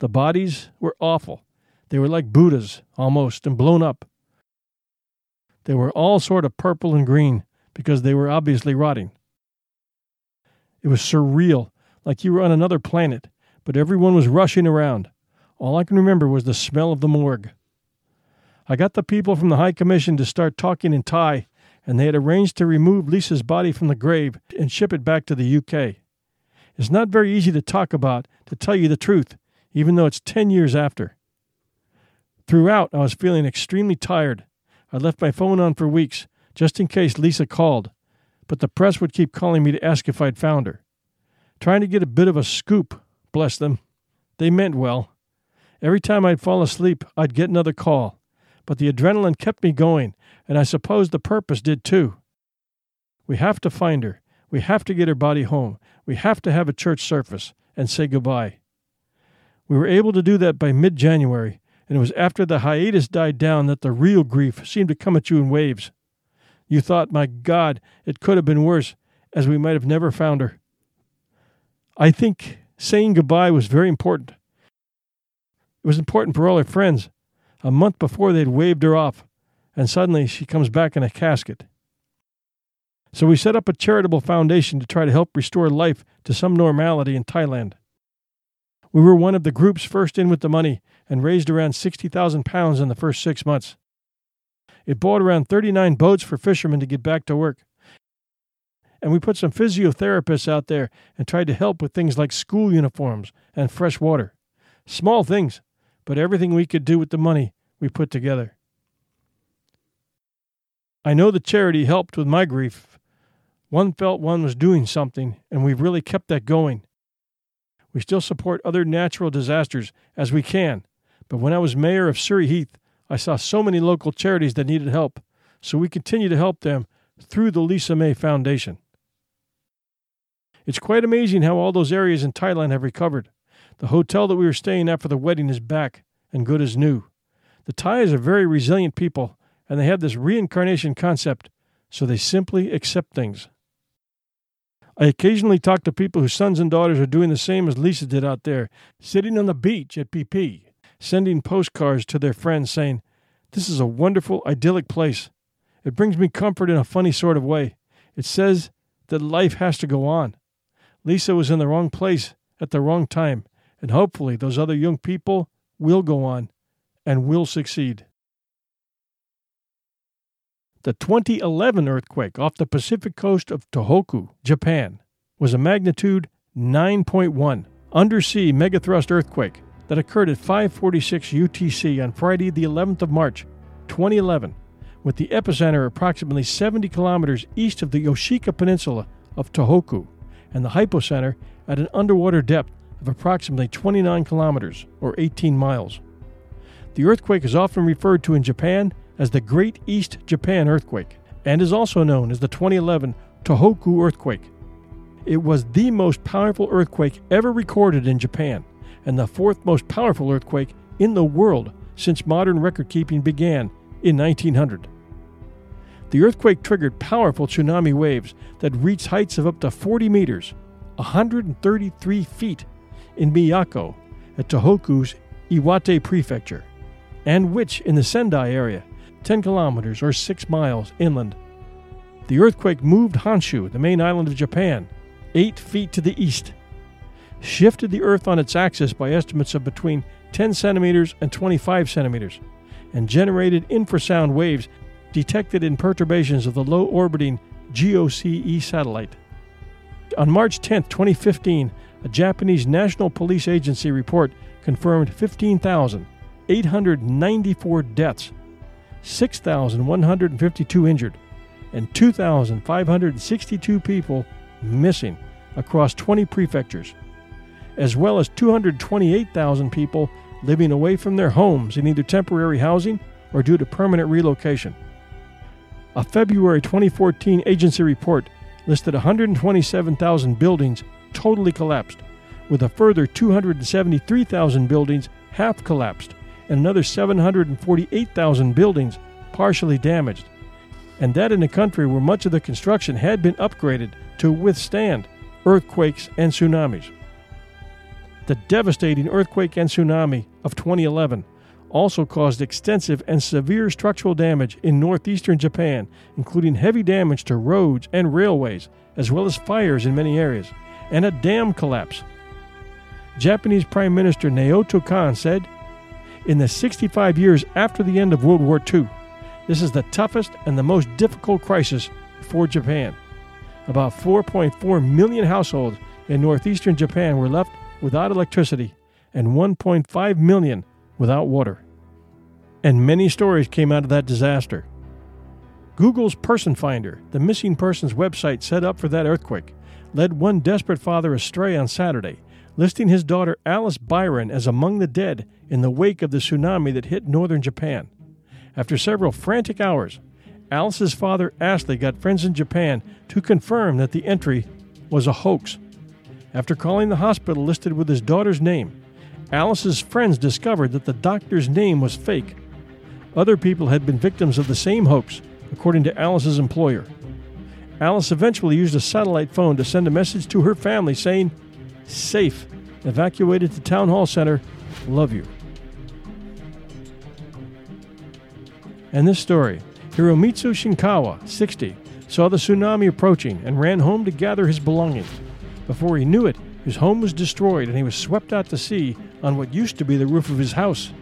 The bodies were awful. They were like Buddhas, almost, and blown up. They were all sort of purple and green because they were obviously rotting. It was surreal, like you were on another planet, but everyone was rushing around. All I can remember was the smell of the morgue. I got the people from the High Commission to start talking in Thai, and they had arranged to remove Lisa's body from the grave and ship it back to the UK. It's not very easy to talk about, to tell you the truth, even though it's 10 years after. Throughout, I was feeling extremely tired. I left my phone on for weeks, just in case Lisa called, but the press would keep calling me to ask if I'd found her. Trying to get a bit of a scoop, bless them. They meant well. Every time I'd fall asleep, I'd get another call. But the adrenaline kept me going, and I suppose the purpose did too. We have to find her. We have to get her body home. We have to have a church service and say goodbye. We were able to do that by mid January, and it was after the hiatus died down that the real grief seemed to come at you in waves. You thought, my God, it could have been worse, as we might have never found her. I think saying goodbye was very important. It was important for all her friends. A month before, they'd waved her off, and suddenly she comes back in a casket. So we set up a charitable foundation to try to help restore life to some normality in Thailand. We were one of the groups first in with the money and raised around 60,000 pounds in the first six months. It bought around 39 boats for fishermen to get back to work. And we put some physiotherapists out there and tried to help with things like school uniforms and fresh water. Small things, but everything we could do with the money we put together. I know the charity helped with my grief. One felt one was doing something, and we've really kept that going. We still support other natural disasters as we can, but when I was mayor of Surrey Heath, I saw so many local charities that needed help, so we continue to help them through the Lisa May Foundation. It's quite amazing how all those areas in Thailand have recovered. The hotel that we were staying at for the wedding is back and good as new. The Thais are very resilient people, and they have this reincarnation concept, so they simply accept things. I occasionally talk to people whose sons and daughters are doing the same as Lisa did out there, sitting on the beach at Phi, sending postcards to their friends saying, This is a wonderful, idyllic place. It brings me comfort in a funny sort of way. It says that life has to go on. Lisa was in the wrong place at the wrong time, and hopefully those other young people will go on and will succeed. The 2011 earthquake off the Pacific coast of Tohoku, Japan, was a magnitude 9.1 undersea megathrust earthquake that occurred at 546 UTC on Friday, the 11th of March, 2011, with the epicenter approximately 70 kilometers east of the Oshika Peninsula of Tohoku and the hypocenter at an underwater depth of approximately 29 kilometers, or 18 miles. The earthquake is often referred to in Japan as the Great East Japan Earthquake and is also known as the 2011 Tohoku Earthquake. It was the most powerful earthquake ever recorded in Japan and the fourth most powerful earthquake in the world since modern record keeping began in 1900. The earthquake triggered powerful tsunami waves that reached heights of up to 40 meters, 133 feet in Miyako at Tohoku's Iwate Prefecture, and which in the Sendai area, 10 kilometers or 6 miles inland. The earthquake moved Honshu, the main island of Japan, 8 feet to the east, shifted the earth on its axis by estimates of between 10 centimeters and 25 centimeters, and generated infrasound waves detected in perturbations of the low orbiting GOCE satellite. On March 10, 2015, a Japanese National Police Agency report confirmed 15,894 deaths, 6,152 injured, and 2,562 people missing across 20 prefectures, as well as 228,000 people living away from their homes in either temporary housing or due to permanent relocation. A February 2014 agency report listed 127,000 buildings totally collapsed, with a further 273,000 buildings half collapsed and another 748,000 buildings partially damaged. And that in a country where much of the construction had been upgraded to withstand earthquakes and tsunamis. The devastating earthquake and tsunami of 2011 also caused extensive and severe structural damage in northeastern Japan, including heavy damage to roads and railways, as well as fires in many areas, and a dam collapse. Japanese Prime Minister Naoto Kan said, In the 65 years after the end of World War II, this is the toughest and the most difficult crisis for Japan. About 4.4 million households in northeastern Japan were left without electricity, and 1.5 million without water. And many stories came out of that disaster. Google's Person Finder, the missing persons website set up for that earthquake, led one desperate father astray on Saturday, listing his daughter Alice Byron as among the dead in the wake of the tsunami that hit northern Japan. After several frantic hours, Alice's father Ashley got friends in Japan to confirm that the entry was a hoax. After calling the hospital listed with his daughter's name, Alice's friends discovered that the doctor's name was fake. Other people had been victims of the same hoax, according to Alice's employer. Alice eventually used a satellite phone to send a message to her family saying, Safe, evacuated to Town Hall Center, love you. And this story Hiromitsu Shinkawa, 60, saw the tsunami approaching and ran home to gather his belongings. Before he knew it, his home was destroyed and he was swept out to sea on what used to be the roof of his house.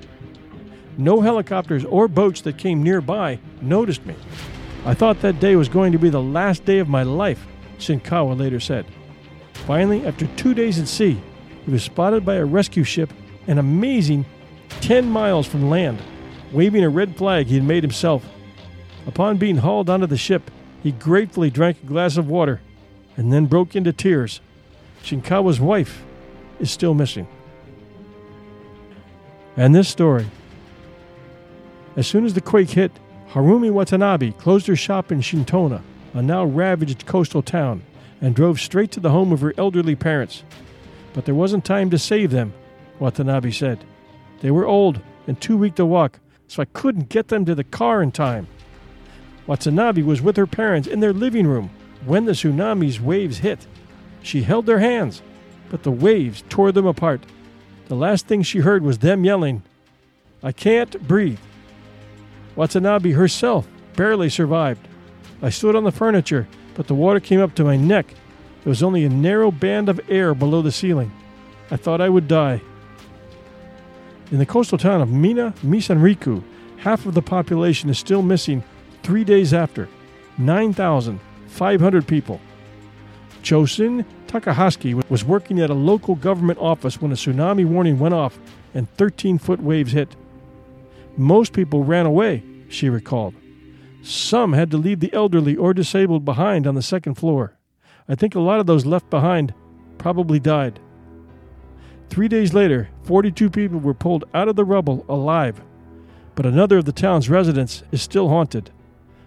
No helicopters or boats that came nearby noticed me. I thought that day was going to be the last day of my life, Shinkawa later said. Finally, after two days at sea, he was spotted by a rescue ship an amazing 10 miles from land, waving a red flag he had made himself. Upon being hauled onto the ship, he gratefully drank a glass of water and then broke into tears. Shinkawa's wife is still missing. And this story. As soon as the quake hit, Harumi Watanabe closed her shop in Shintona, a now ravaged coastal town, and drove straight to the home of her elderly parents. But there wasn't time to save them, Watanabe said. They were old and too weak to walk, so I couldn't get them to the car in time. Watanabe was with her parents in their living room when the tsunami's waves hit. She held their hands, but the waves tore them apart. The last thing she heard was them yelling, I can't breathe. Watanabe herself barely survived. I stood on the furniture, but the water came up to my neck. There was only a narrow band of air below the ceiling. I thought I would die. In the coastal town of Minamisanriku, half of the population is still missing three days after 9,500 people. Chosin Takahashi was working at a local government office when a tsunami warning went off and 13 foot waves hit. Most people ran away, she recalled. Some had to leave the elderly or disabled behind on the second floor. I think a lot of those left behind probably died. Three days later, 42 people were pulled out of the rubble alive, but another of the town's residents is still haunted.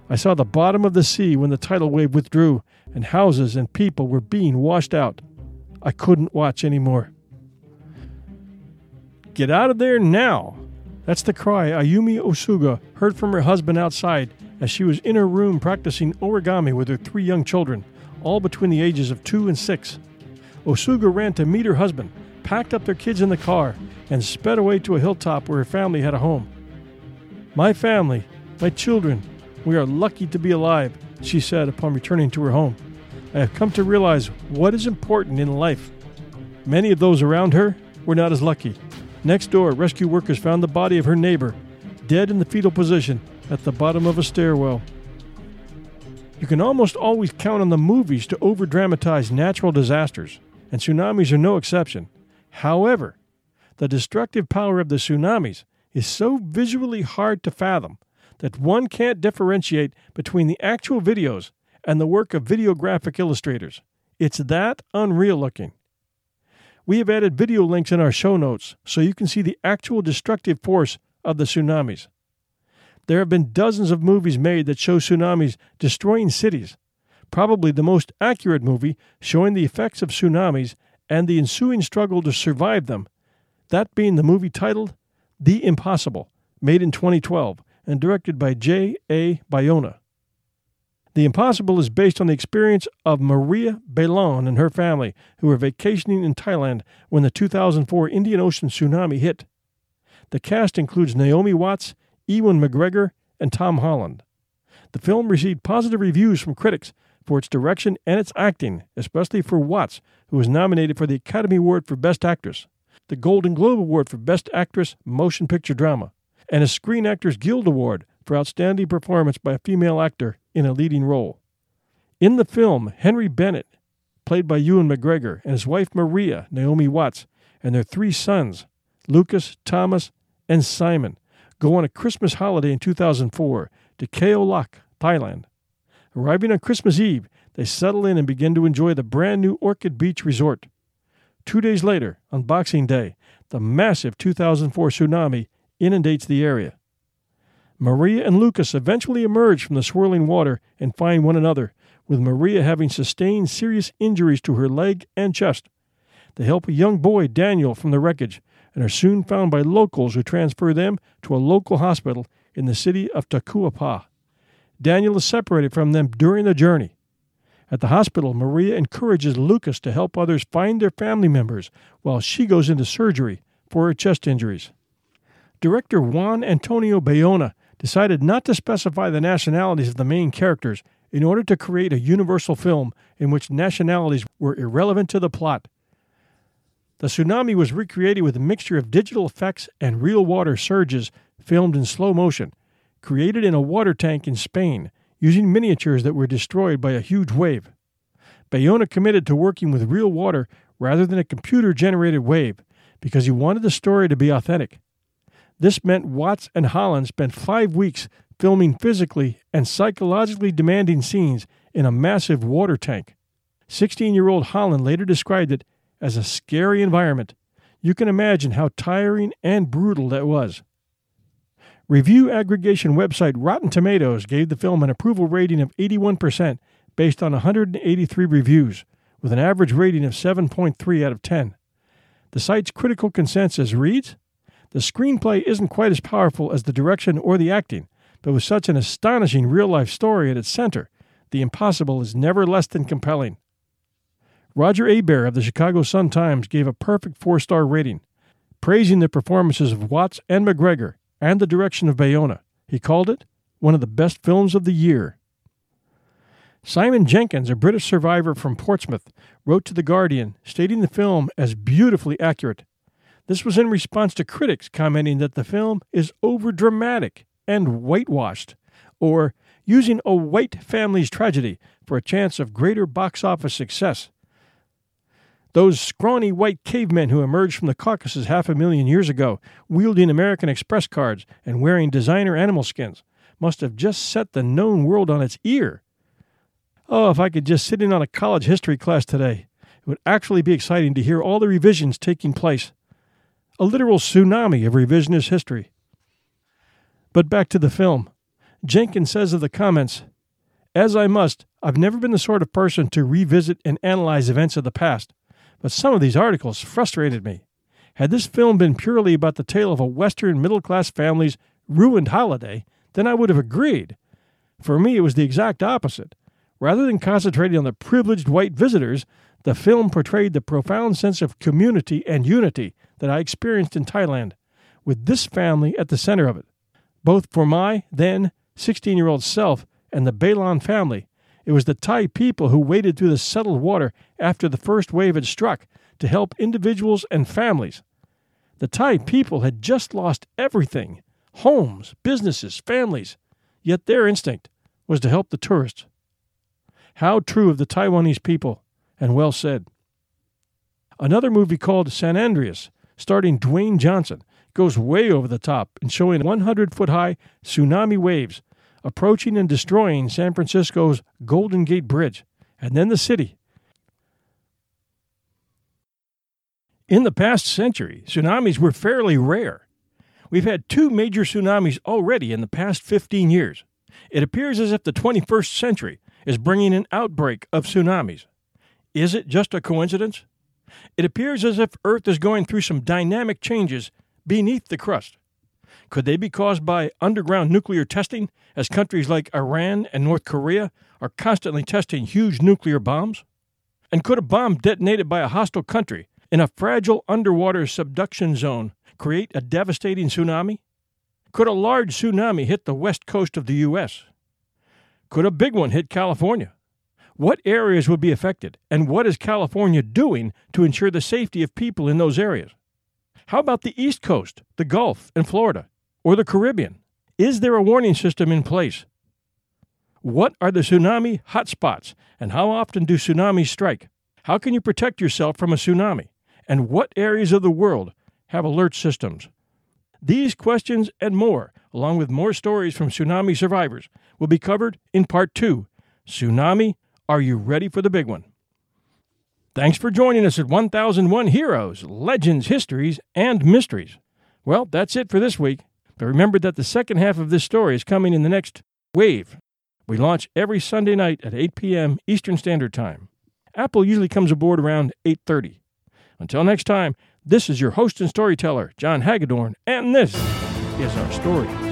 I saw the bottom of the sea when the tidal wave withdrew, and houses and people were being washed out. I couldn't watch anymore. Get out of there now! That's the cry Ayumi Osuga heard from her husband outside as she was in her room practicing origami with her three young children, all between the ages of two and six. Osuga ran to meet her husband, packed up their kids in the car, and sped away to a hilltop where her family had a home. My family, my children, we are lucky to be alive, she said upon returning to her home. I have come to realize what is important in life. Many of those around her were not as lucky. Next door, rescue workers found the body of her neighbor, dead in the fetal position, at the bottom of a stairwell. You can almost always count on the movies to overdramatize natural disasters, and tsunamis are no exception. However, the destructive power of the tsunamis is so visually hard to fathom that one can't differentiate between the actual videos and the work of videographic illustrators. It's that unreal looking. We have added video links in our show notes so you can see the actual destructive force of the tsunamis. There have been dozens of movies made that show tsunamis destroying cities. Probably the most accurate movie showing the effects of tsunamis and the ensuing struggle to survive them, that being the movie titled The Impossible, made in 2012 and directed by J. A. Bayona. The Impossible is based on the experience of Maria Belon and her family, who were vacationing in Thailand when the 2004 Indian Ocean tsunami hit. The cast includes Naomi Watts, Ewan McGregor, and Tom Holland. The film received positive reviews from critics for its direction and its acting, especially for Watts, who was nominated for the Academy Award for Best Actress, the Golden Globe Award for Best Actress Motion Picture Drama, and a Screen Actors Guild Award for Outstanding Performance by a Female Actor in a Leading Role. In the film, Henry Bennett, played by Ewan McGregor, and his wife Maria, Naomi Watts, and their three sons, Lucas, Thomas, and Simon, go on a Christmas holiday in 2004 to Khao Lak, Thailand. Arriving on Christmas Eve, they settle in and begin to enjoy the brand new Orchid Beach Resort. Two days later, on Boxing Day, the massive 2004 tsunami inundates the area. Maria and Lucas eventually emerge from the swirling water and find one another, with Maria having sustained serious injuries to her leg and chest. They help a young boy, Daniel, from the wreckage and are soon found by locals who transfer them to a local hospital in the city of Takuapa. Daniel is separated from them during the journey. At the hospital, Maria encourages Lucas to help others find their family members while she goes into surgery for her chest injuries. Director Juan Antonio Bayona decided not to specify the nationalities of the main characters in order to create a universal film in which nationalities were irrelevant to the plot. The tsunami was recreated with a mixture of digital effects and real water surges filmed in slow motion, created in a water tank in Spain, using miniatures that were destroyed by a huge wave. Bayona committed to working with real water rather than a computer generated wave because he wanted the story to be authentic. This meant Watts and Holland spent five weeks filming physically and psychologically demanding scenes in a massive water tank. 16 year old Holland later described it as a scary environment. You can imagine how tiring and brutal that was. Review aggregation website Rotten Tomatoes gave the film an approval rating of 81% based on 183 reviews, with an average rating of 7.3 out of 10. The site's critical consensus reads The screenplay isn't quite as powerful as the direction or the acting, but with such an astonishing real life story at its center, the impossible is never less than compelling. Roger Ebert of the Chicago Sun Times gave a perfect four star rating, praising the performances of Watts and McGregor and the direction of Bayona. He called it one of the best films of the year. Simon Jenkins, a British survivor from Portsmouth, wrote to The Guardian, stating the film as beautifully accurate. This was in response to critics commenting that the film is overdramatic and whitewashed, or using a white family's tragedy for a chance of greater box office success. Those scrawny white cavemen who emerged from the Caucasus half a million years ago, wielding American Express cards and wearing designer animal skins, must have just set the known world on its ear. Oh, if I could just sit in on a college history class today, it would actually be exciting to hear all the revisions taking place. A literal tsunami of revisionist history. But back to the film. Jenkins says of the comments, As I must, I've never been the sort of person to revisit and analyze events of the past but some of these articles frustrated me. Had this film been purely about the tale of a Western middle class family's ruined holiday, then I would have agreed. For me, it was the exact opposite. Rather than concentrating on the privileged white visitors, the film portrayed the profound sense of community and unity that I experienced in Thailand, with this family at the center of it. Both for my then 16 year old self and the Belon family, it was the Thai people who waded through the settled water after the first wave had struck to help individuals and families. The Thai people had just lost everything homes, businesses, families. yet their instinct was to help the tourists. How true of the Taiwanese people, and well said. Another movie called San Andreas, starring Dwayne Johnson, goes way over the top in showing 100 foot high tsunami waves approaching and destroying San Francisco's Golden Gate Bridge and then the city. In the past century, tsunamis were fairly rare. We've had two major tsunamis already in the past 15 years. It appears as if the 21st century is bringing an outbreak of tsunamis. Is it just a coincidence? It appears as if Earth is going through some dynamic changes beneath the crust. Could they be caused by underground nuclear testing, as countries like Iran and North Korea are constantly testing huge nuclear bombs? And could a bomb detonated by a hostile country in a fragile underwater subduction zone create a devastating tsunami? Could a large tsunami hit the west coast of the U.S.? Could a big one hit California? What areas would be affected, and what is California doing to ensure the safety of people in those areas? How about the East Coast, the Gulf, and Florida, or the Caribbean? Is there a warning system in place? What are the tsunami hotspots, and how often do tsunamis strike? How can you protect yourself from a tsunami? And what areas of the world have alert systems? These questions and more, along with more stories from tsunami survivors, will be covered in part two Tsunami are you ready for the big one? Thanks for joining us at 1001 Heroes, Legends, Histories, and Mysteries. Well, that's it for this week. But remember that the second half of this story is coming in the next wave. We launch every Sunday night at 8 p.m. Eastern Standard Time. Apple usually comes aboard around 8:30. Until next time, this is your host and storyteller, John Hagedorn, and this is our story.